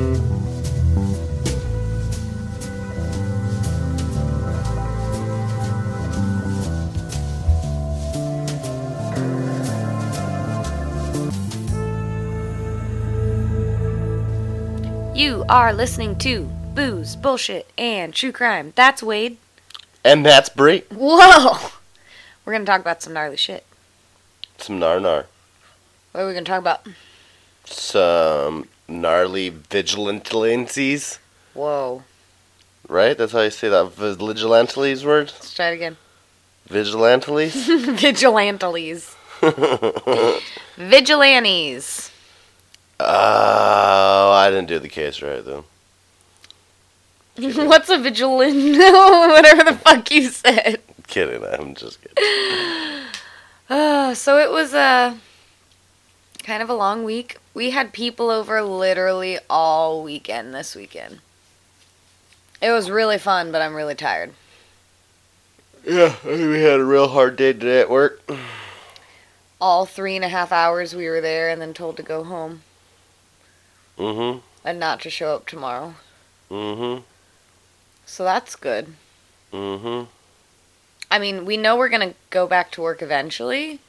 You are listening to Booze, Bullshit, and True Crime. That's Wade. And that's Bree. Whoa! We're gonna talk about some gnarly shit. Some nar nar. What are we gonna talk about? Some gnarly vigilantes. Whoa. Right? That's how you say that vigilantes word? Let's try it again. Vigilantes? Vigilantes. Vigilantes. Oh, I didn't do the case right though. What's a vigilant? Whatever the fuck you said. Kidding, I'm just kidding. Uh, so it was a kind of a long week. We had people over literally all weekend this weekend. It was really fun, but I'm really tired. Yeah, we had a real hard day today at work. All three and a half hours we were there and then told to go home Mm-hmm. and not to show up tomorrow. Mm-hmm. So that's good. Mm-hmm. I mean, we know we're going to go back to work eventually.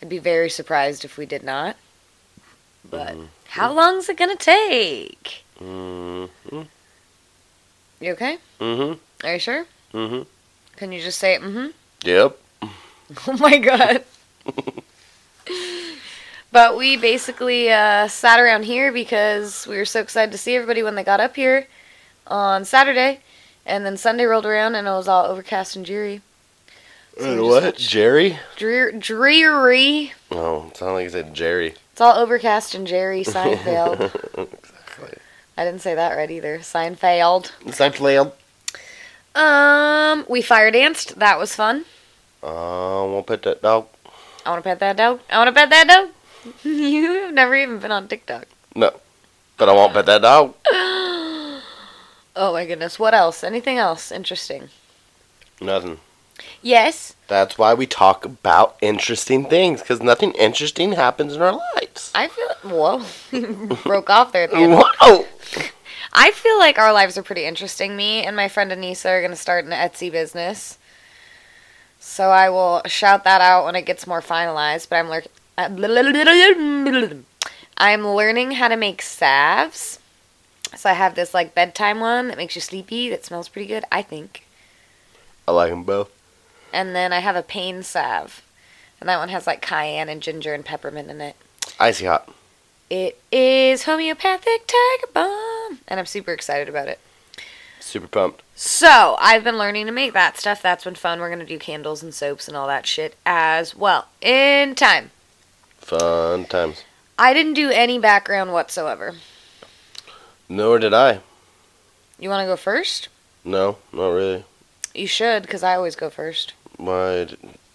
I'd be very surprised if we did not. But Mhm. how is it going to take? Mm-hmm. You okay? Mm-hmm. Are you sure? Mm-hmm. Can you just say it? Mm-hmm. Yep. Oh my god. but we basically uh, sat around here because we were so excited to see everybody when they got up here on Saturday. And then Sunday rolled around and it was all overcast and dreary. So we And just what? Jerry? Drear, dreary. Oh, it sounded like you said Jerry. It's all overcast and Jerry Seinfeld. exactly. I didn't say that right either. Seinfeld. Seinfeld. Um, we fire danced. That was fun. Uh, we'll pet that dog. I want to pet that dog. I want to pet that dog. you have never even been on TikTok. No. But I won't pet that dog. Oh my goodness. What else? Anything else interesting? Nothing. Yes. That's why we talk about interesting things, because nothing interesting happens in our lives. I feel. Whoa. Broke off there at the end. Whoa! I feel like our lives are pretty interesting. Me and my friend Anissa are going to start an Etsy business. So I will shout that out when it gets more finalized. But I'm learning. I'm learning how to make salves. So I have this like bedtime one that makes you sleepy. That smells pretty good, I think. I like them both. And then I have a pain salve, and that one has like cayenne and ginger and peppermint in it. Icy hot. It is homeopathic tiger balm, and I'm super excited about it. Super pumped. So I've been learning to make that stuff. That's been fun. We're gonna do candles and soaps and all that shit as well in time. Fun times. I didn't do any background whatsoever. Nor did I. You want to go first? No, not really. You should, because I always go first. Why?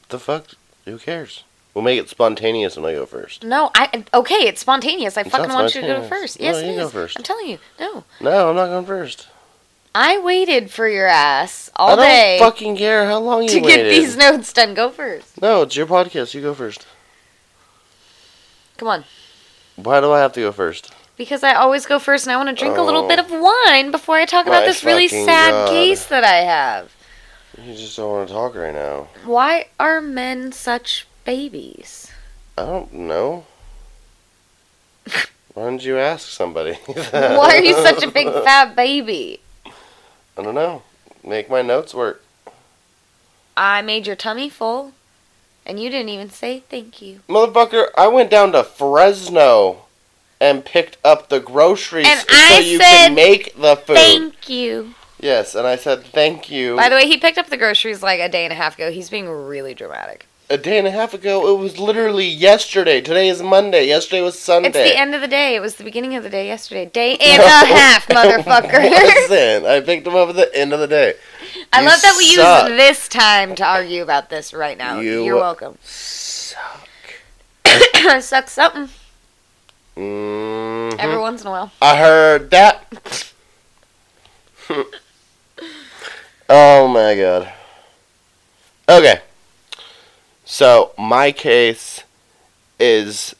The fuck? Who cares? We'll make it spontaneous when I go first. No, I okay. It's spontaneous. I It's fucking not want you to go spontaneous. first. No, Yes, it you go is. first. I'm telling you. No, No, I'm not going first. I waited for your ass all I don't day fucking care how long you waited. to waited. get these notes done. Go first. No, it's your podcast. You go first. Come on. Why do I have to go first? Because I always go first, and I want to drink a little Oh. bit of wine before I talk about My this really fucking sad God. case that I have. You just don't want to talk right now. Why are men such babies? I don't know. Why didn't you ask somebody? Why are you such a big fat baby? I don't know. Make my notes work. I made your tummy full, and you didn't even say thank you. Motherfucker, I went down to Fresno and picked up the groceries And so I you said can make the food. Thank you. Yes, and I said thank you. By the way, he picked up the groceries like a day and a half ago. He's being really dramatic. a day and a half ago, it was literally yesterday. Today is Monday. Yesterday was Sunday. It's the end of the day. It was the beginning of the day yesterday. Day and a half, motherfucker. Listen, I picked them up at the end of the day. I You love that we suck. use this time to argue about this right now. You- You're welcome. Suck. suck something Mhm. every once in a while. I heard that. oh my god. Okay. So, my case is.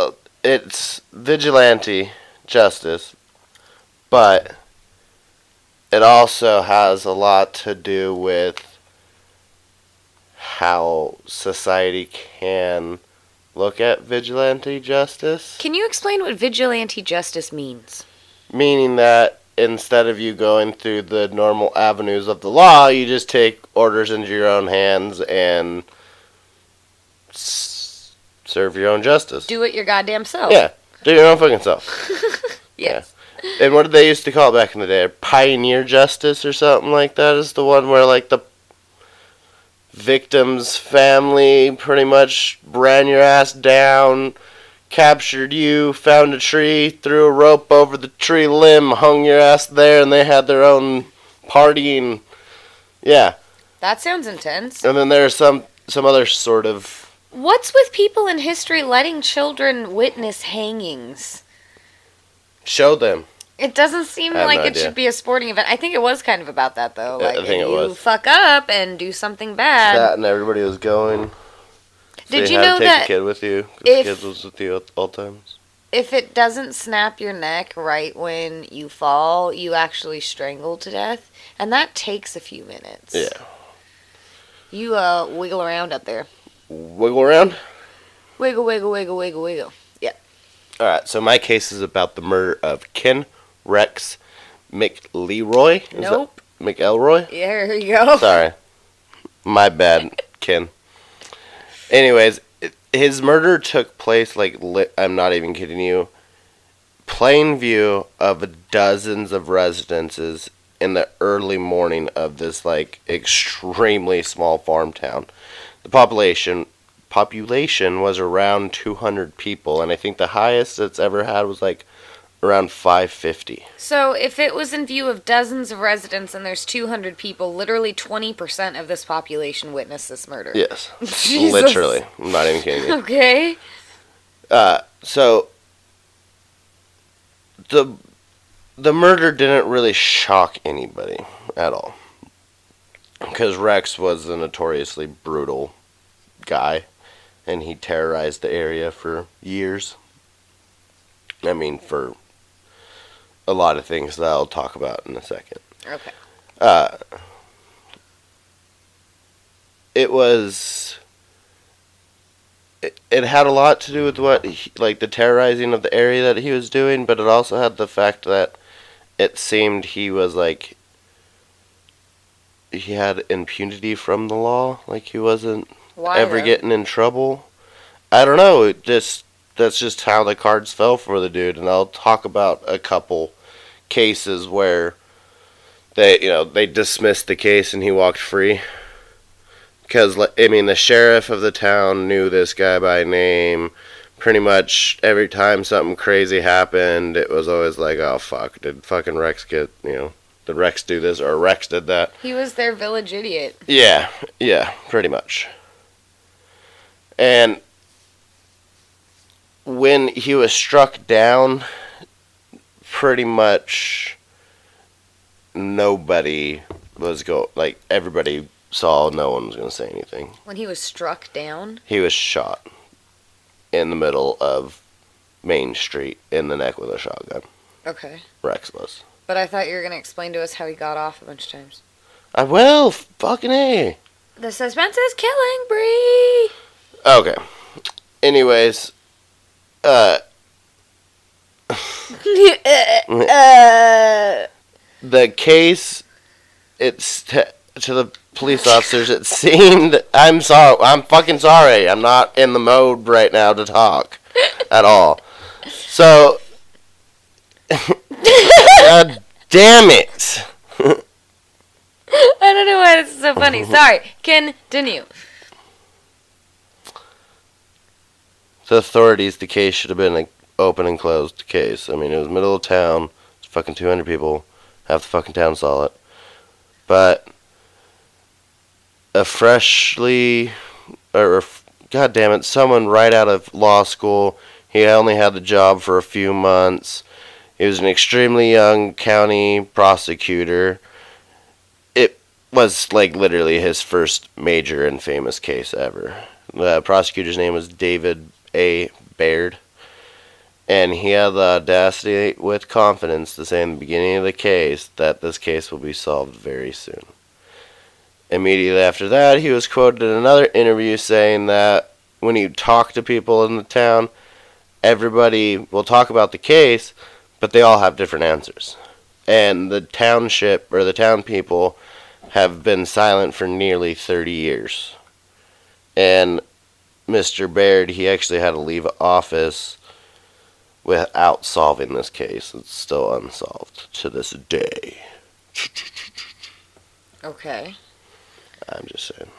Uh, it's vigilante. justice, but it also has a lot to do with how society can look at vigilante justice. Can you explain what vigilante justice means? Meaning that instead of you going through the normal avenues of the law, you just take orders into your own hands and s- serve your own justice. Do it your goddamn self. Yeah, do your own fucking self. Yes. And what did they used to call it back in the day? Pioneer justice or something like that is the one where like the victim's family pretty much ran your ass down, captured you, found a tree, threw a rope over the tree limb, hung your ass there, and they had their own party and yeah. That sounds intense. And then there's some some other sort of What's with people in history letting children witness hangings? show them. It doesn't seem like no it idea. should be a sporting event. I think it was kind of about that though. Yeah, I Like, think it you was. fuck up and do something bad. that and everybody was going. Did you know to take that kid with you? if- the kid was with you at all times. if it doesn't snap your neck right when you fall, you actually strangle to death, and that takes a few minutes. Yeah. You uh wiggle around up there. Wiggle around. Wiggle, wiggle, wiggle, wiggle, wiggle. Yeah. All right. So my case is about the murder of Ken Rex McLeroy. Is that- Nope. McElroy. Yeah, here you go. Sorry. My bad, Ken. Anyways, his murder took place like li- I'm not even kidding you. Plain view of dozens of residences in the early morning of this like extremely small farm town. The population population was around 200 people and I think the highest it's ever had was like around 550. So, if it was in view of dozens of residents and there's 200 people, literally 20% of this population witnessed this murder. Yes. Jesus. Literally. I'm not even kidding you. Okay. Uh, so the the murder didn't really shock anybody at all because Rex was a notoriously brutal guy and he terrorized the area for years. I mean, for a lot of things that I'll talk about in a second. Okay. Uh, it was. It, it had a lot to do with what, he, like the terrorizing of the area that he was doing, but it also had the fact that it seemed he was like. He had impunity from the law, like he wasn't Why? ever though? getting in trouble. I don't know. It just that's just how the cards fell for the dude, and I'll talk about a couple cases where they you know they dismissed the case and he walked free because I mean the sheriff of the town knew this guy by name. Pretty much every time something crazy happened, it was always like, "Oh fuck, did fucking Rex get you know?" Did Rex do this or Rex did that? He was their village idiot. Yeah, yeah, pretty much. And when he was struck down, pretty much nobody was go like everybody saw no one was going to say anything. When he was struck down. He was shot in the middle of Main Street in the neck with a shotgun. Okay. Rex was. But I thought you were going to explain to us how he got off a bunch of times. I will fucking a. The suspense is killing Bree. Okay. Anyways, uh uh, the case it's t- to the police officers it seemed i'm sorry i'm fucking sorry i'm not in the mode right now to talk at all so god damn it I don't know why this is so funny. Sorry. Continue. The authorities the case should have been an open and closed case. I mean it was middle of town. It's fucking 200 people. Half the fucking town saw it. But a freshly or or god damn it someone right out of law school he only had the job for a few months. He was an extremely young county prosecutor. It was like literally his first major and famous case ever. The prosecutor's name was david a. Baird And he had the audacity with confidence to say in the beginning of the case that this case will be solved very soon. Immediately after that, he was quoted in another interview saying that when you talk to people in the town, everybody will talk about the case, but they all have different answers. And the township or the town people have been silent for nearly 30 years. And Mr. Baird, he actually had to leave office without solving this case. It's still unsolved to this day. Okay. I'm just saying.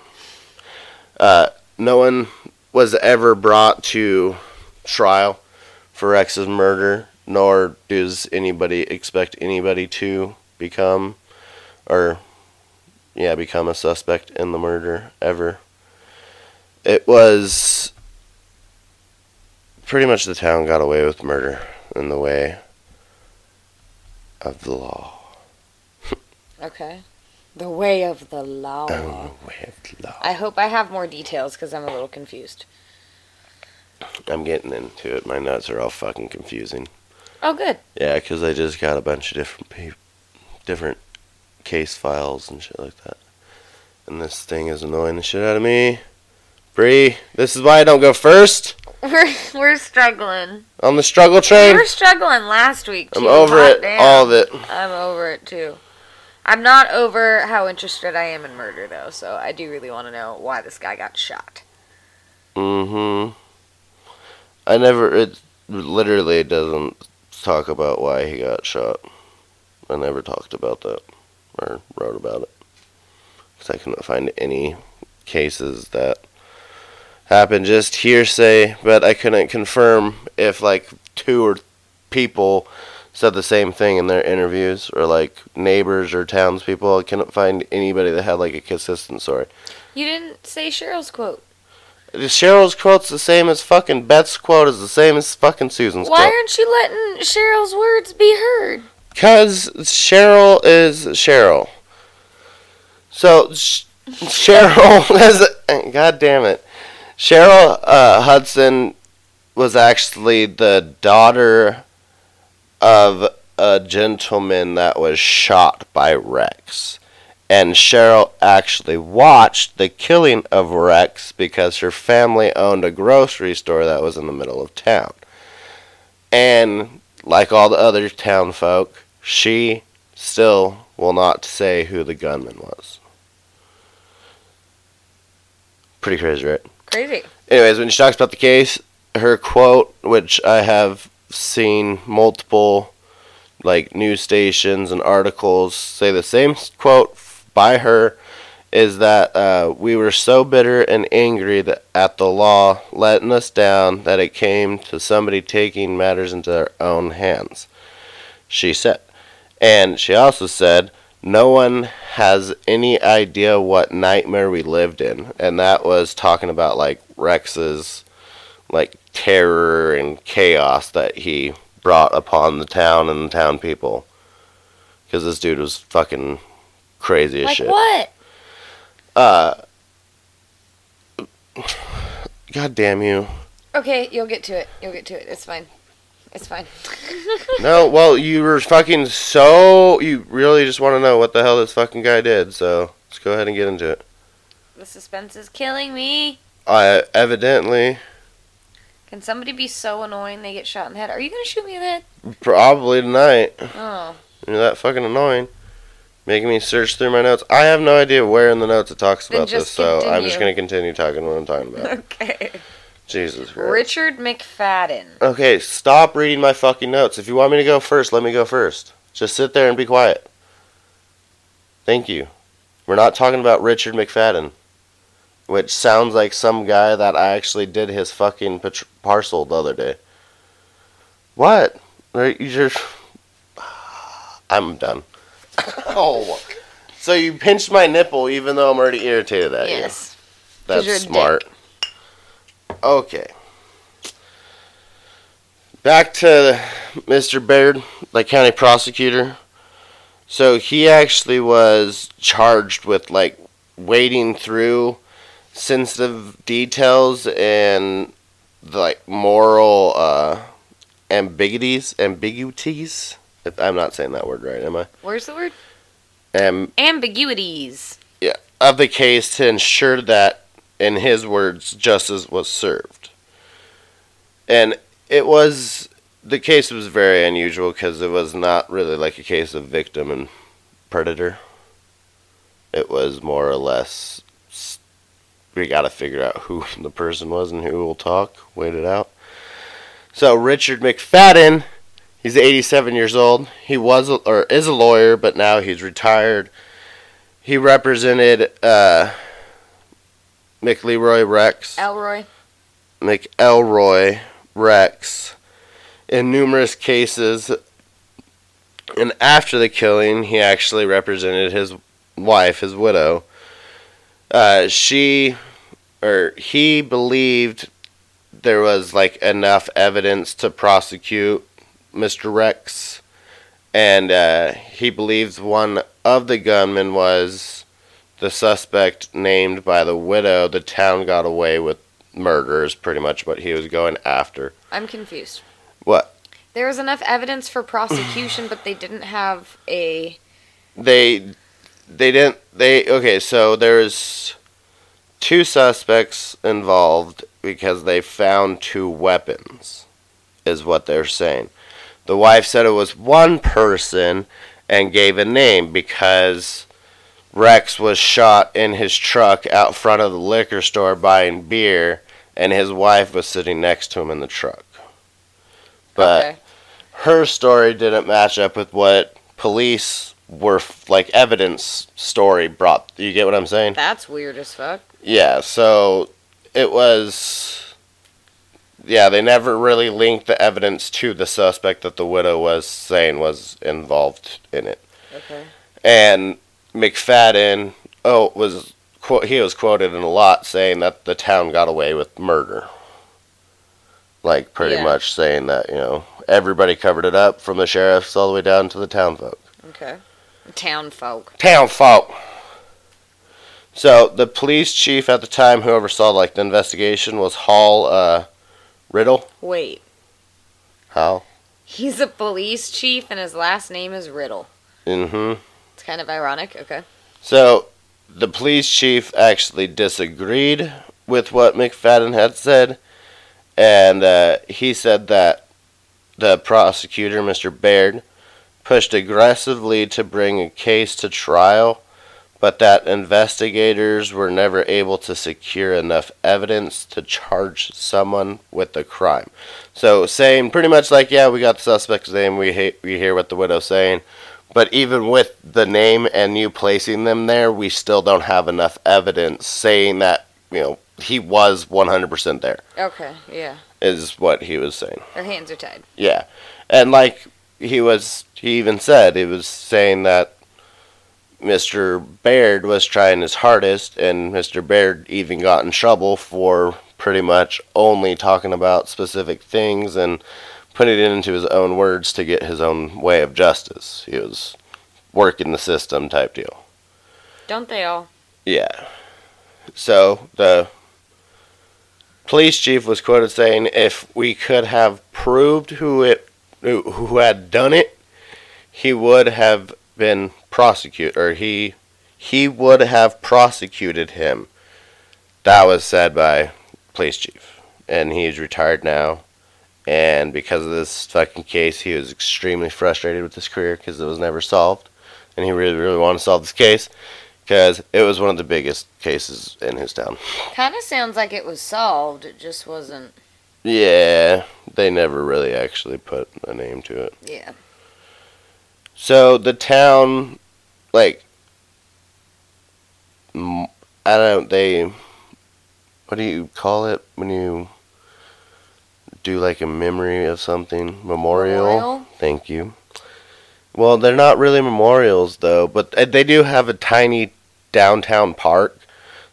Uh, no one was ever brought to trial for Rex's murder, nor does anybody expect anybody to become, or, yeah, become a suspect in the murder ever. It was pretty much the town got away with murder in the way of the law. Okay. The way of the law. Oh, the way of the law. I hope I have more details because I'm a little confused. I'm getting into it. My notes are all fucking confusing. Oh, good. Yeah, because I just got a bunch of different pe- different case files and shit like that. And this thing is annoying the shit out of me. Bree, this is why I don't go first We're we're struggling. on the struggle train. We were struggling last week too. I'm over Hot it, damn. all of it. I'm over it too. I'm not over how interested I am in murder though, so I do really want to know why this guy got shot. Mm-hmm. I never. It literally doesn't talk about why he got shot. I never talked about that or wrote about it because I couldn't find any cases that happened. Just hearsay, but I couldn't confirm if like two or people said the same thing in their interviews or like neighbors or townspeople. I couldn't find anybody that had like a consistent story. You didn't say Cheryl's quote. Cheryl's quote's the same as fucking Beth's quote is the same as fucking Susan's Why quote. aren't you letting Cheryl's words be heard? Because Cheryl is Cheryl. So Cheryl is God damn it. Cheryl uh, Hudson was actually the daughter of a gentleman that was shot by Rex. And Cheryl actually watched the killing of Rex because her family owned a grocery store that was in the middle of town. And like all the other town folk, she still will not say who the gunman was. Pretty crazy, right? Crazy. Anyways, when she talks about the case, her quote, which I have seen multiple like news stations and articles say the same quote by her is that uh, we were so bitter and angry that at the law letting us down that it came to somebody taking matters into their own hands. She said, and she also said, no one has any idea what nightmare we lived in, and that was talking about like Rex's like terror and chaos that he brought upon the town and the town people. Because this dude was fucking crazy as Like shit. what? Uh, God damn you. Okay, you'll get to it. You'll get to it. It's fine. It's fine. No, well, you were fucking so. You really just want to know what the hell this fucking guy did, so let's go ahead and get into it. the suspense is killing me. I evidently, Can somebody be so annoying they get shot in the head? Are you gonna shoot me in the head? probably tonight. Oh, You're that fucking annoying. Making me search through my notes. I have no idea where in the notes it talks Then about this, just so I'm just going to continue talking what I'm talking about. okay. Jesus Christ. Richard McFadden. Okay, stop reading my fucking notes. If you want me to go first, let me go first. Just sit there and be quiet. Thank you. We're not talking about Richard McFadden, which sounds like some guy that I actually did his fucking pat- parcel the other day. What? Are you just. I'm done. oh. So you pinched my nipple even though I'm already irritated at you. Yes. 'Cause That's you're a smart. Okay. Back to Mr. Baird, the county prosecutor. So he actually was charged with like wading through sensitive details and like moral uh, ambiguities, ambiguities. If I'm not saying that word right, am I? Where's the word? Um, Ambiguities. yeah, of the case to ensure that, in his words, justice was served. And it was the case was very unusual because it was not really like a case of victim and predator. It was more or less we got to figure out who the person was and who will talk. Wait it out. So Richard McFadden, he's 87 years old. He was or is a lawyer, but now he's retired. He represented uh, McLeroy Rex. Elroy. McElroy Rex in numerous cases. And after the killing, he actually represented his wife, his widow. Uh, she, or he believed there was like enough evidence to prosecute Mr. Rex. And uh, he believes one of the gunmen was the suspect named by the widow. The town got away with murder is pretty much what he was going after. I'm confused. What? There was enough evidence for prosecution, but they didn't have a. They they didn't they okay, so there's two suspects involved because they found two weapons is what they're saying. The wife said it was one person and gave a name because Rex was shot in his truck out front of the liquor store buying beer and his wife was sitting next to him in the truck. But okay. her story didn't match up with what police were like evidence story brought. You get what I'm saying? That's weird as fuck. Yeah. So it was. Yeah, they never really linked the evidence to the suspect that the widow was saying was involved in it. Okay. And McFadden, oh, was he was quoted in a lot saying that the town got away with murder. Like pretty Yeah. much saying that you know everybody covered it up from the sheriffs all the way down to the town folk. Okay. Town folk. Town folk. So the police chief at the time who oversaw like the investigation was Hall uh, Riddle. Wait. Hal. He's a police chief and his last name is Riddle. Mm-hmm. Kind of ironic. Okay. So the police chief actually disagreed with what McFadden had said, and uh, he said that the prosecutor, Mr. Baird, pushed aggressively to bring a case to trial, but that investigators were never able to secure enough evidence to charge someone with the crime. So saying pretty much like, yeah, we got the suspect's name, we ha- we hear what the widow's saying, but even with the name and you placing them there, we still don't have enough evidence saying that you know he was 100% there. Okay. Yeah. Is what he was saying. Their hands are tied. Yeah, and like he was, he even said he was saying that Mr. Baird was trying his hardest, and Mr. Baird even got in trouble for pretty much only talking about specific things and putting it into his own words to get his own way of justice. He was working the system type deal. Don't they all? Yeah. So the police chief was quoted saying, "If we could have proved who it who, who had done it, he would have been prosecuted, or he he would have prosecuted him." That was said by police chief, and he's retired now. And because of this fucking case, he was extremely frustrated with his career because it was never solved, and he really, really wanted to solve this case because it was one of the biggest cases in his town. Kind of sounds like it was solved. It just wasn't. Yeah, they never really actually put a name to it. Yeah. So the town, like, I don't. They, what do you call it when you do like a memory of something memorial? Memorial? Thank you. Well, they're not really memorials though, but uh, they do have a tiny downtown park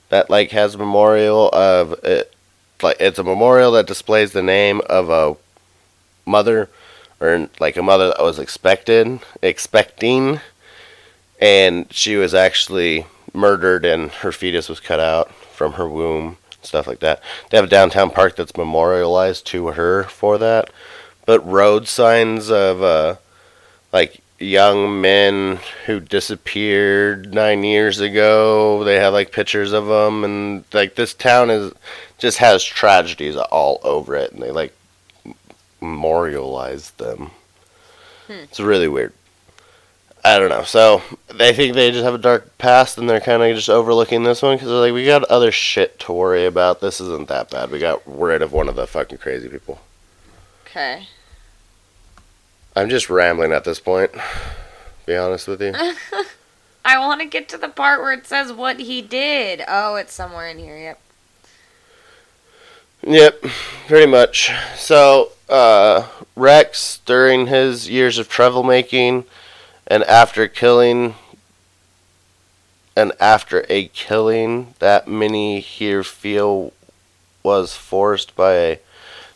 that like has a memorial of it. Like it's a memorial that displays the name of a mother or like a mother that was expected expecting and she was actually murdered and her fetus was cut out from her womb stuff like that they have a downtown park that's memorialized to her for that but road signs of uh, like young men who disappeared nine years ago. They have like pictures of them, and like this town is just has tragedies all over it, and they like memorialize them. Hmm. It's really weird. I don't know. So they think they just have a dark past, and they're kind of just overlooking this one because they're like, we got other shit to worry about. This isn't that bad. We got rid of one of the fucking crazy people. Okay. I'm just rambling at this point. Be honest with you. I want to get to the part where it says what he did. Oh, it's somewhere in here. Yep. Yep, pretty much. So, uh, Rex, during his years of travel making, and after killing, and after a killing that many here feel was forced by a.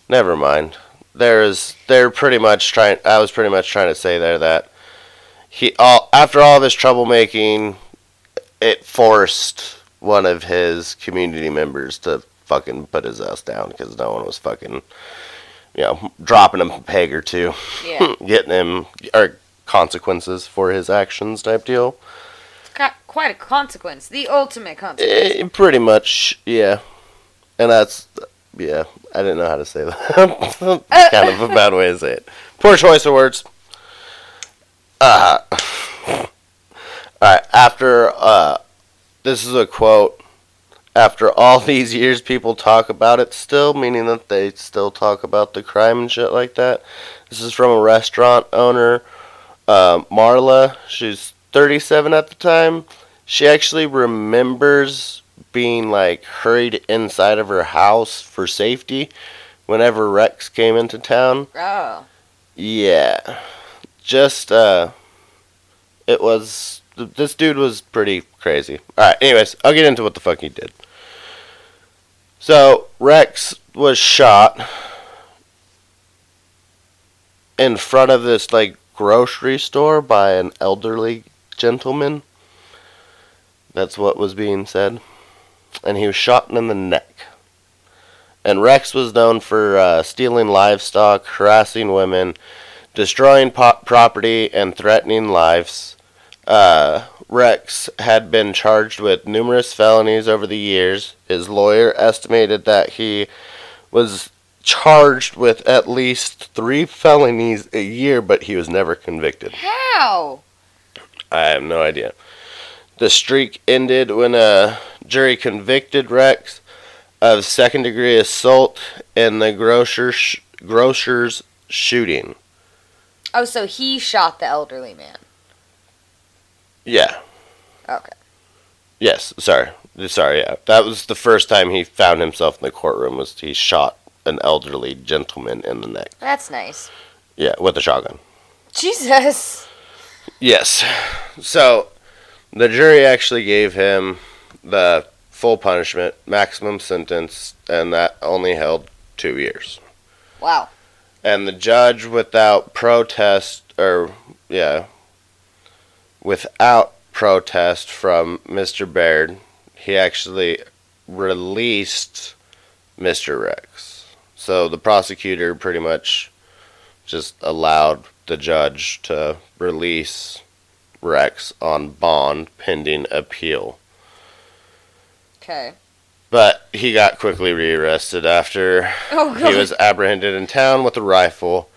Never mind. There is. They're pretty much trying. I was pretty much trying to say there that he all after all of his troublemaking, it forced one of his community members to fucking put his ass down because no one was fucking, you know, dropping him a peg or two, Yeah. getting him or consequences for his actions type deal. It's got quite a consequence. The ultimate consequence. Eh, pretty much, yeah. And that's, yeah, I didn't know how to say that. kind of a bad way to say it. Poor choice of words. Uh, Alright, after, uh, this is a quote. After all these years, people talk about it still, meaning that they still talk about the crime and shit like that. This is from a restaurant owner, uh, Marla. She's 37 at the time. She actually remembers being like hurried inside of her house for safety whenever Rex came into town. Oh. Yeah. Just, uh, it was, this dude was pretty crazy. Alright, anyways, I'll get into what the fuck he did. So, Rex was shot in front of this, like, grocery store by an elderly gentleman. That's what was being said. And he was shot in the neck. And Rex was known for uh, stealing livestock, harassing women, destroying po- property, and threatening lives. Uh, Rex had been charged with numerous felonies over the years. His lawyer estimated that he was charged with at least three felonies a year, but he was never convicted. How? I have no idea. The streak ended when a jury convicted Rex of second degree assault in the grocer sh- grocer's shooting. Oh, so he shot the elderly man. Yeah. Okay. Yes. Sorry. Sorry. Yeah. That was the first time he found himself in the courtroom. Was he shot an elderly gentleman in the neck? That's nice. Yeah, with a shotgun. Jesus. Yes. So the jury actually gave him the full punishment, maximum sentence, and that only held two years. Wow. And the judge, without protest, or, yeah, without protest from Mr. Baird, he actually released Mr. Rex. So the prosecutor pretty much just allowed the judge to release Rex on bond pending appeal. Okay. But he got quickly rearrested after Oh, he was apprehended in town with a rifle,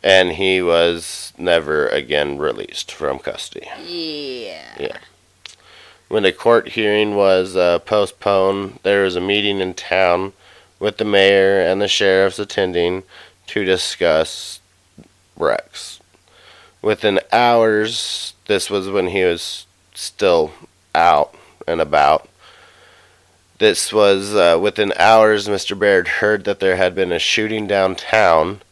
and he was never again released from custody. Yeah. Yeah. When the court hearing was uh, postponed, there was a meeting in town with the mayor and the sheriffs attending to discuss Rex. Within hours, this was when he was still out and about. This was uh, within hours, Mr. Baird heard that there had been a shooting downtown,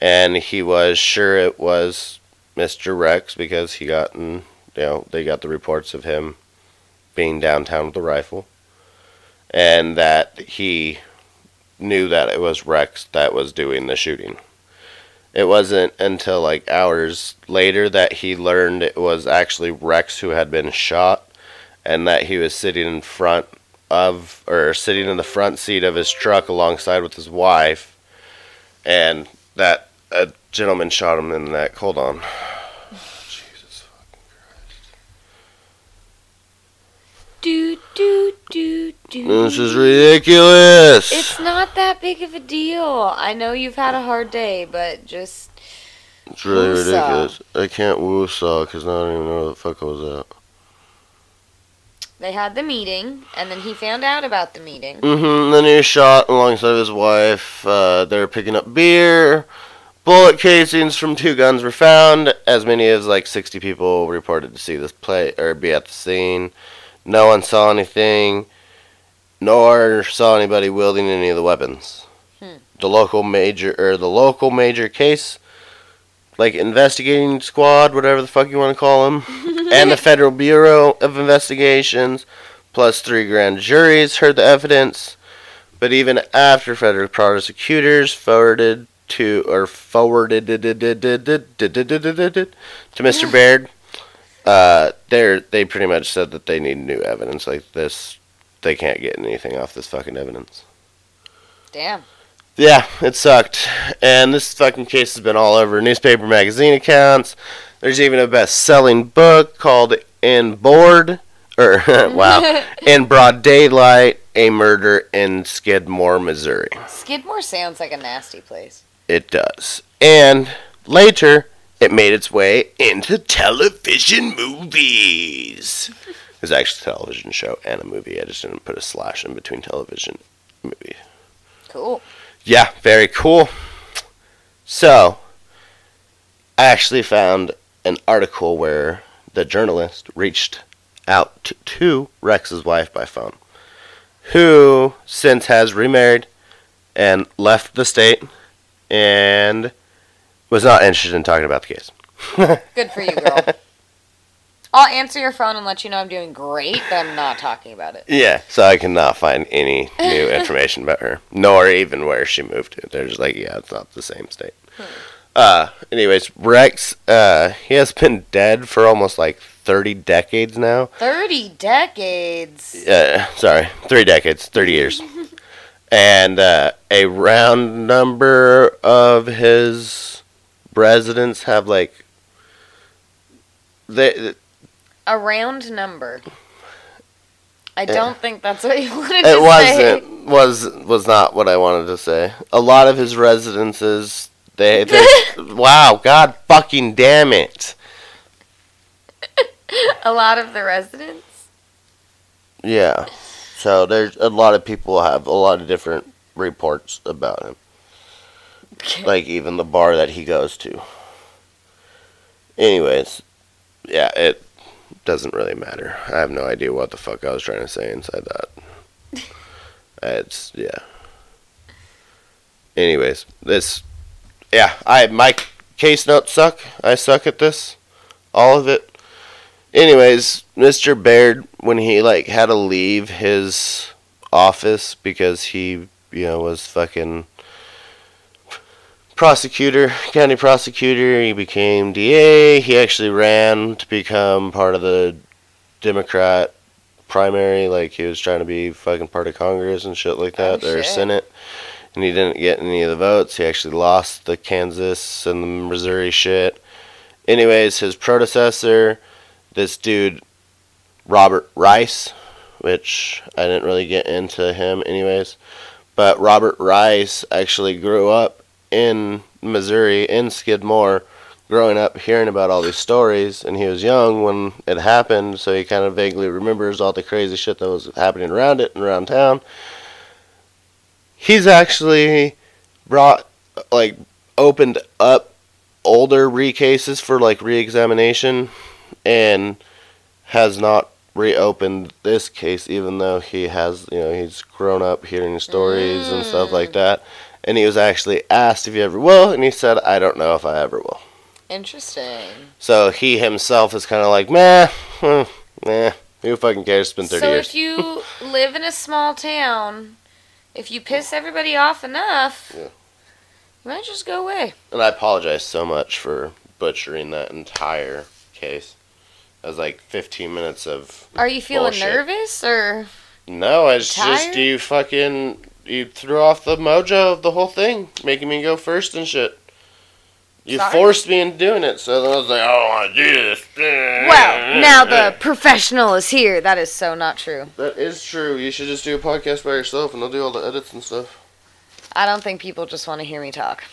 and he was sure it was Mr. Rex because he got, you know, they got the reports of him being downtown with a rifle, and that he knew that it was Rex that was doing the shooting. It wasn't until like hours later that he learned it was actually Rex who had been shot and that he was sitting in front of or sitting in the front seat of his truck alongside with his wife and that a gentleman shot him in the neck. Hold on. Jesus fucking Christ. Do do do. This is ridiculous. It's not that big of a deal. I know you've had a hard day, but just It's really Woosah. ridiculous. I can't woo-saw because now I don't even know where the fuck I was at. they had the meeting, and then he found out about the meeting. Mm-hmm. Then he was shot alongside his wife. Uh, they were picking up beer. Bullet casings from two guns were found. As many as like 60 people reported to see this play or be at the scene. No one saw anything, nor saw anybody wielding any of the weapons. Hmm. The local major or the local major case, like investigating squad, whatever the fuck you want to call them, and the Federal Bureau of Investigations, plus three grand juries heard the evidence. But even after federal prosecutors forwarded to or forwarded to Mr. Baird, uh, they they pretty much said that they need new evidence like this. They can't get anything off this fucking evidence. Damn. Yeah, it sucked. And this fucking case has been all over newspaper magazine accounts. There's even a best selling book called In Board or wow. In Broad Daylight, a murder in Skidmore, Missouri. Skidmore sounds like a nasty place. It does. And later it made its way into television movies. It was actually a television show and a movie. I just didn't put a slash in between television and movie. Cool. Yeah, very cool. So, I actually found an article where the journalist reached out to, to Rex's wife by phone, who since has remarried and left the state and was not interested in talking about the case. Good for you, girl. I'll answer your phone and let you know I'm doing great, but I'm not talking about it. Yeah, so I cannot find any new information about her, nor even where she moved to. They're just like, yeah, it's not the same state. Uh, anyways, Rex, uh, he has been dead for almost like 30 decades now. 30 decades. Uh, sorry, three decades, 30 years. and uh, a round number of his residents have like they A round number. I don't think that's what you wanted it to say. It wasn't was was not what I wanted to say. A lot of his residences they, they wow, god fucking damn it. A lot of the residents. Yeah. So there's a lot of people have a lot of different reports about him. Like even the bar that he goes to. Anyways, yeah, it doesn't really matter. I have no idea what the fuck I was trying to say inside that. It's yeah. Anyways, this yeah, I my case notes suck. I suck at this. All of it. Anyways, Mr. Baird when he like had to leave his office because he, you know, was fucking prosecutor, county prosecutor. He became DA. He actually ran to become part of the Democrat primary. Like he was trying to be fucking part of Congress and shit like that, Oh, or shit. Senate. And he didn't get any of the votes. He actually lost the Kansas and the Missouri shit. Anyways, his predecessor, this dude, Robert Rice, which I didn't really get into him anyways. But Robert Rice actually grew up in Missouri, in Skidmore, growing up hearing about all these stories. And he was young when it happened, so he kind of vaguely remembers all the crazy shit that was happening around it and around town. He's actually brought, like, opened up older recases for, like, re examination and has not reopened this case even though he has you know he's grown up hearing stories and stuff like mm. that and he was actually asked if he ever will and he said i don't know if i ever will Interesting. so he himself is kind of like meh hmm, meh who fucking cares it's been 30 So years So if you live in a small town, if you piss everybody off enough, Yeah. you might just go away. and i apologize so much for butchering that entire case that was like 15 minutes of Are you feeling Bullshit. nervous or No, it's Tired? just you fucking you threw off the mojo of the whole thing, making me go first and shit. You Sorry? forced me into doing it, so then I was like, "Oh, I don't want to do this. Well, now the professional is here. That is so not true. That is true. You should just do a podcast by yourself, and they'll do all the edits and stuff. I don't think people just want to hear me talk.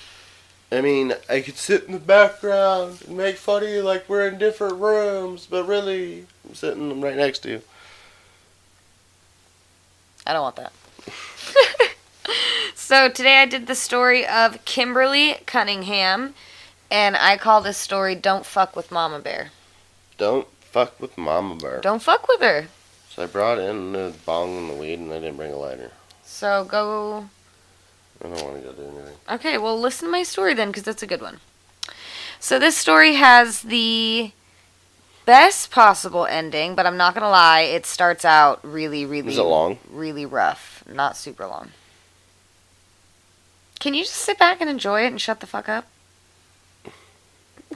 I mean, I could sit in the background and make fun of you like we're in different rooms, but really, I'm sitting right next to you. I don't want that. so today I did the story of Kimberly Cunningham, and I call this story "Don't Fuck with Mama Bear." Don't fuck with Mama Bear. Don't fuck with her. So I brought in the bong and the weed, and I didn't bring a lighter. So go. I don't want to go do anything. Okay, well listen to my story then, because that's a good one. So this story has the best possible ending, but I'm not gonna lie, it starts out really, really, Is it long? really rough. Not super long. Can you just sit back and enjoy it and shut the fuck up?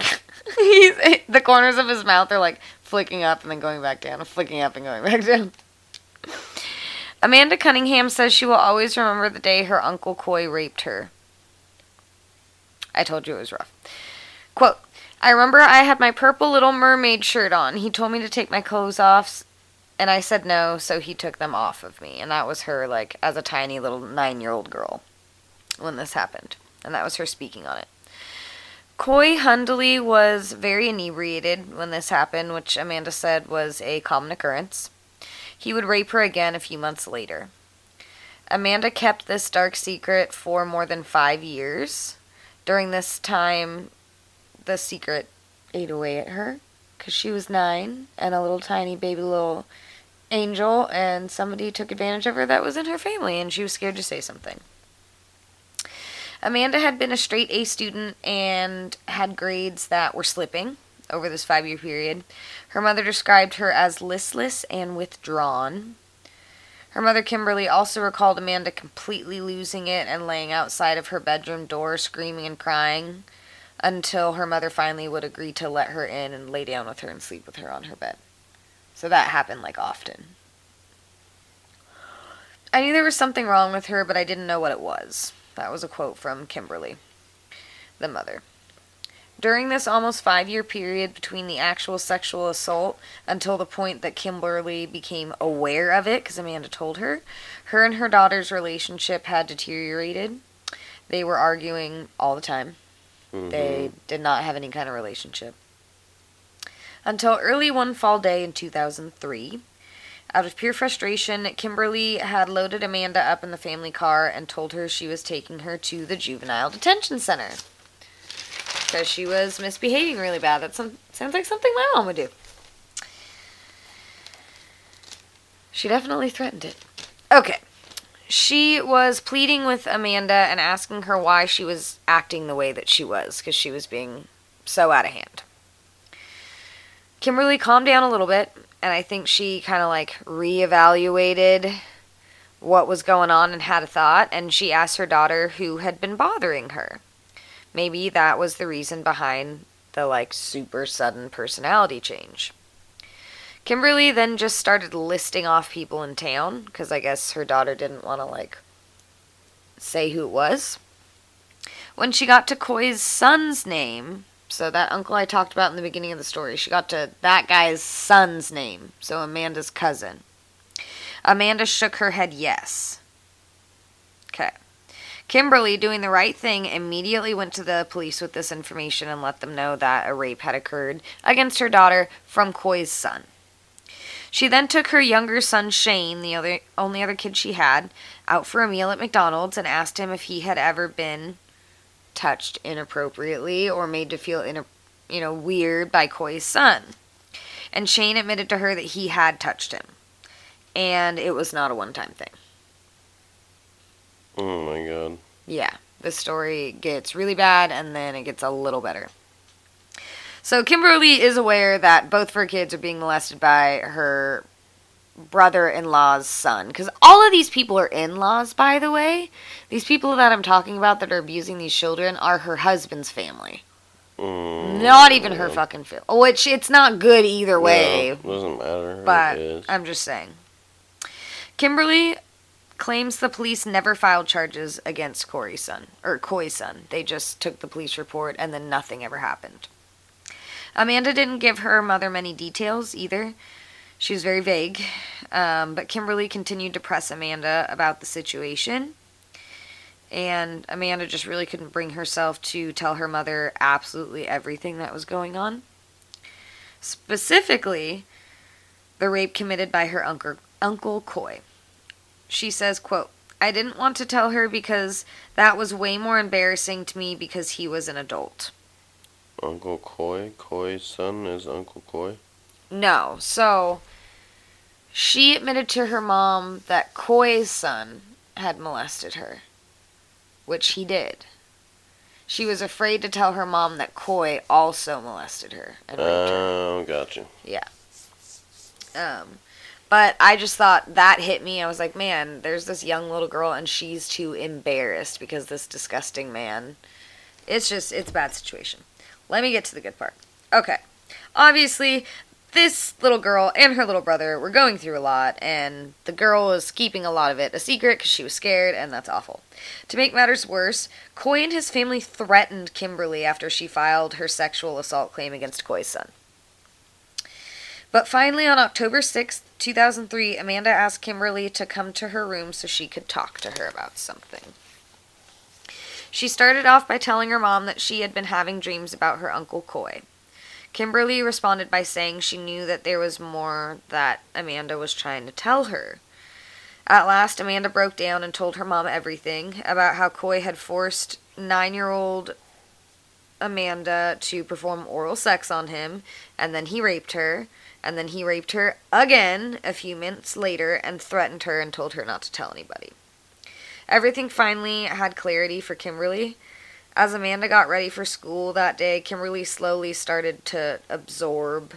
He's, the corners of his mouth are like flicking up and then going back down, flicking up and going back down. Amanda Cunningham says she will always remember the day her Uncle Coy raped her. I told you it was rough. Quote, I remember I had my purple little mermaid shirt on. He told me to take my clothes off, and I said no, so he took them off of me. And that was her, like, as a tiny little nine year old girl when this happened. And that was her speaking on it. Coy Hundley was very inebriated when this happened, which Amanda said was a common occurrence. He would rape her again a few months later. Amanda kept this dark secret for more than five years. During this time, the secret ate away at her because she was nine and a little tiny baby little angel, and somebody took advantage of her that was in her family, and she was scared to say something. Amanda had been a straight A student and had grades that were slipping over this five year period. Her mother described her as listless and withdrawn. Her mother, Kimberly, also recalled Amanda completely losing it and laying outside of her bedroom door, screaming and crying, until her mother finally would agree to let her in and lay down with her and sleep with her on her bed. So that happened like often. I knew there was something wrong with her, but I didn't know what it was. That was a quote from Kimberly, the mother. During this almost five year period between the actual sexual assault until the point that Kimberly became aware of it, because Amanda told her, her and her daughter's relationship had deteriorated. They were arguing all the time. Mhm. They did not have any kind of relationship. Until early one fall day in 2003. Out of pure frustration, Kimberly had loaded Amanda up in the family car and told her she was taking her to the juvenile detention center. Because she was misbehaving really bad. That some, sounds like something my mom would do. She definitely threatened it. Okay. She was pleading with Amanda and asking her why she was acting the way that she was, because she was being so out of hand. Kimberly calmed down a little bit, and I think she kind of like reevaluated what was going on and had a thought, and she asked her daughter who had been bothering her. Maybe that was the reason behind the like super sudden personality change. Kimberly then just started listing off people in town because I guess her daughter didn't want to like say who it was. When she got to Coy's son's name, so that uncle I talked about in the beginning of the story, she got to that guy's son's name, so Amanda's cousin. Amanda shook her head yes. Okay. Kimberly, doing the right thing, immediately went to the police with this information and let them know that a rape had occurred against her daughter from Coy's son. She then took her younger son Shane, the other only other kid she had, out for a meal at McDonald's and asked him if he had ever been touched inappropriately or made to feel in a, you know weird by Coy's son. And Shane admitted to her that he had touched him. And it was not a one-time thing. Oh my god. Yeah, the story gets really bad and then it gets a little better. So Kimberly is aware that both of her kids are being molested by her brother-in-law's son because all of these people are in-laws by the way these people that i'm talking about that are abusing these children are her husband's family Mm, not even her fucking family which it's not good either no, way doesn't matter. but. I'm just saying. Kimberly claims the police never filed charges against Corey's son or Coy's son. They just took the police report and then nothing ever happened. Amanda didn't give her mother many details either. She was very vague, um, but Kimberly continued to press Amanda about the situation. And Amanda just really couldn't bring herself to tell her mother absolutely everything that was going on. Specifically, the rape committed by her uncle, Uncle Coy. She says, quote, I didn't want to tell her because that was way more embarrassing to me because he was an adult. Uncle Coy? Coy's son is Uncle Coy? No. So she admitted to her mom that Coy's son had molested her, which he did. She was afraid to tell her mom that Coy also molested her and raped her. Oh, gotcha. Yeah. Um, but I just thought that hit me. I was like, man, there's this young little girl and she's too embarrassed because this disgusting man. It's just, it's a bad situation. Let me get to the good part. Okay. Obviously, this little girl and her little brother were going through a lot, and the girl was keeping a lot of it a secret because she was scared, and that's awful. To make matters worse, Coy and his family threatened Kimberly after she filed her sexual assault claim against Coy's son. But finally, on October 6th, 2003, Amanda asked Kimberly to come to her room so she could talk to her about something. She started off by telling her mom that she had been having dreams about her Uncle Coy. Kimberly responded by saying she knew that there was more that Amanda was trying to tell her. At last, Amanda broke down and told her mom everything about how Coy had forced nine year old Amanda to perform oral sex on him, and then he raped her, and then he raped her again a few minutes later and threatened her and told her not to tell anybody. Everything finally had clarity for Kimberly. As Amanda got ready for school that day, Kimberly slowly started to absorb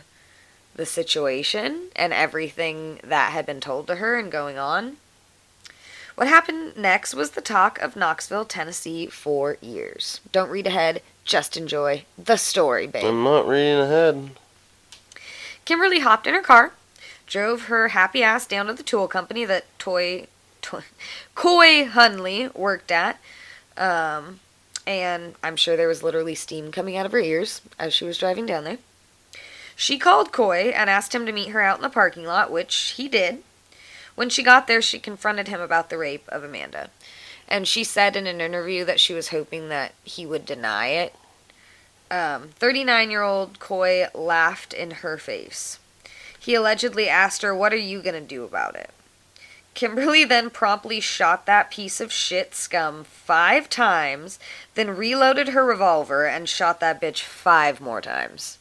the situation and everything that had been told to her and going on. What happened next was the talk of Knoxville, Tennessee for years. Don't read ahead, just enjoy the story, babe. I'm not reading ahead. Kimberly hopped in her car, drove her happy ass down to the tool company that Toy, Toy Coy Hundley worked at. Um, and I'm sure there was literally steam coming out of her ears as she was driving down there. She called Coy and asked him to meet her out in the parking lot, which he did. When she got there, she confronted him about the rape of Amanda. And she said in an interview that she was hoping that he would deny it. 39 um, year old Coy laughed in her face. He allegedly asked her, What are you going to do about it? Kimberly then promptly shot that piece of shit scum five times, then reloaded her revolver and shot that bitch five more times.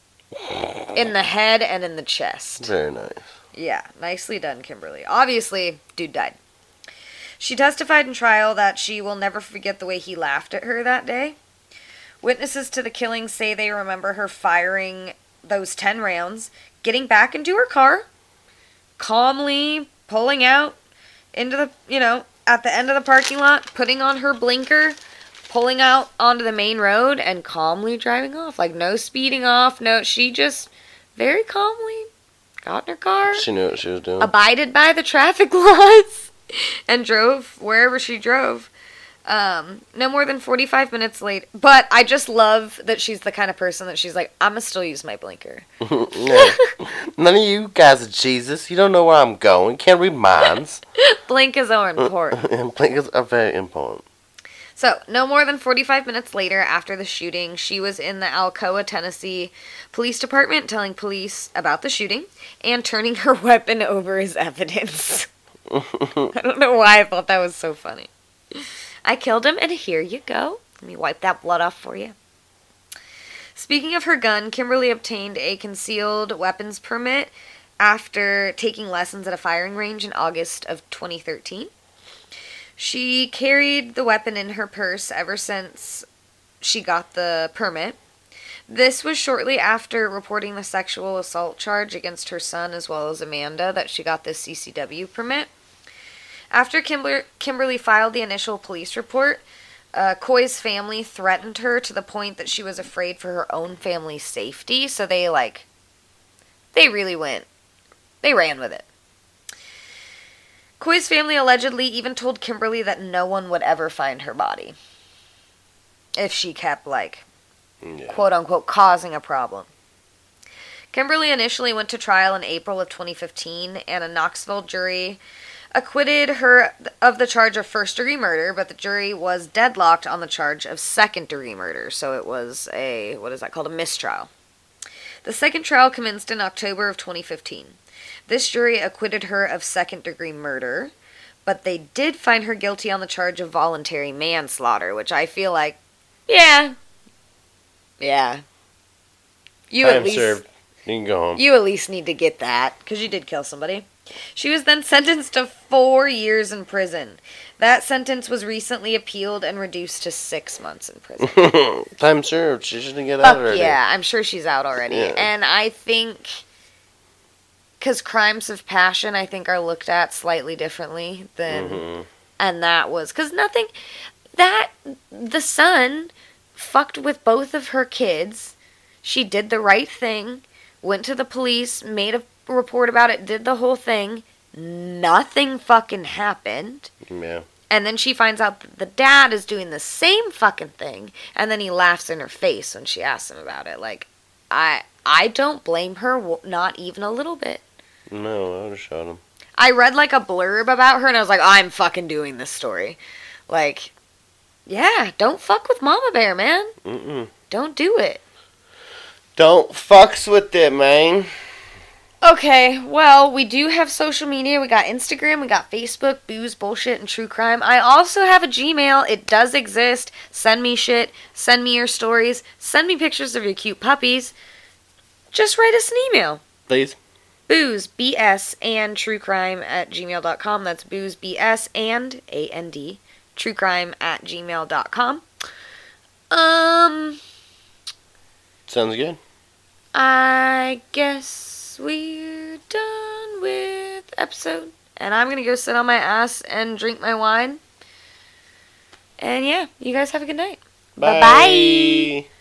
In the head and in the chest. Very nice. Yeah, nicely done, Kimberly. Obviously, dude died. She testified in trial that she will never forget the way he laughed at her that day. Witnesses to the killing say they remember her firing those 10 rounds, getting back into her car, calmly pulling out, into the, you know, at the end of the parking lot, putting on her blinker, pulling out onto the main road, and calmly driving off. Like, no speeding off. No, she just very calmly got in her car. She knew what she was doing. Abided by the traffic laws and drove wherever she drove. Um, no more than 45 minutes late. But I just love that she's the kind of person that she's like, I'm going to still use my blinker. no. None of you guys are Jesus. You don't know where I'm going. Can't read minds. Blink is are important. Blinkers are very important. So, no more than 45 minutes later, after the shooting, she was in the Alcoa, Tennessee Police Department telling police about the shooting and turning her weapon over as evidence. I don't know why I thought that was so funny. I killed him, and here you go. Let me wipe that blood off for you. Speaking of her gun, Kimberly obtained a concealed weapons permit after taking lessons at a firing range in August of 2013. She carried the weapon in her purse ever since she got the permit. This was shortly after reporting the sexual assault charge against her son as well as Amanda that she got this CCW permit. After Kimber- Kimberly filed the initial police report, uh, Coy's family threatened her to the point that she was afraid for her own family's safety. So they, like, they really went, they ran with it. Coy's family allegedly even told Kimberly that no one would ever find her body if she kept, like, Yeah. quote unquote, causing a problem. Kimberly initially went to trial in April of 2015, and a Knoxville jury acquitted her of the charge of first degree murder, but the jury was deadlocked on the charge of second degree murder, so it was a, what is that called, a mistrial. The second trial commenced in October of 2015. This jury acquitted her of second degree murder, but they did find her guilty on the charge of voluntary manslaughter, which I feel like, yeah, yeah. You Time at least served. You can go home. you at least need to get that because you did kill somebody. She was then sentenced to four years in prison. That sentence was recently appealed and reduced to six months in prison. Time served. She shouldn't get out already. yeah, I'm sure she's out already. Yeah. And I think because crimes of passion, I think, are looked at slightly differently than, Mhm. and that was because nothing that the son fucked with both of her kids. She did the right thing, went to the police, made a report about it, did the whole thing. Nothing fucking happened. Yeah. And then she finds out that the dad is doing the same fucking thing, and then he laughs in her face when she asks him about it. Like, I I don't blame her, not even a little bit. No, I would have shot him. I read like a blurb about her, and I was like, I'm fucking doing this story. Like, yeah, don't fuck with Mama Bear, man. Mm-mm. Don't do it. Don't fucks with it, man. Okay, well, we do have social media. We got Instagram, we got Facebook, booze, bullshit, and true crime. I also have a Gmail. It does exist. Send me shit. Send me your stories. Send me pictures of your cute puppies. Just write us an email. Please. Booze, BS, and true crime at gmail.com. That's booze, BS, and A N D, true crime at gmail.com. Um, Sounds good. I guess we're done with episode. And I'm gonna go sit on my ass and drink my wine. And yeah, you guys have a good night. Bye-bye. Bye.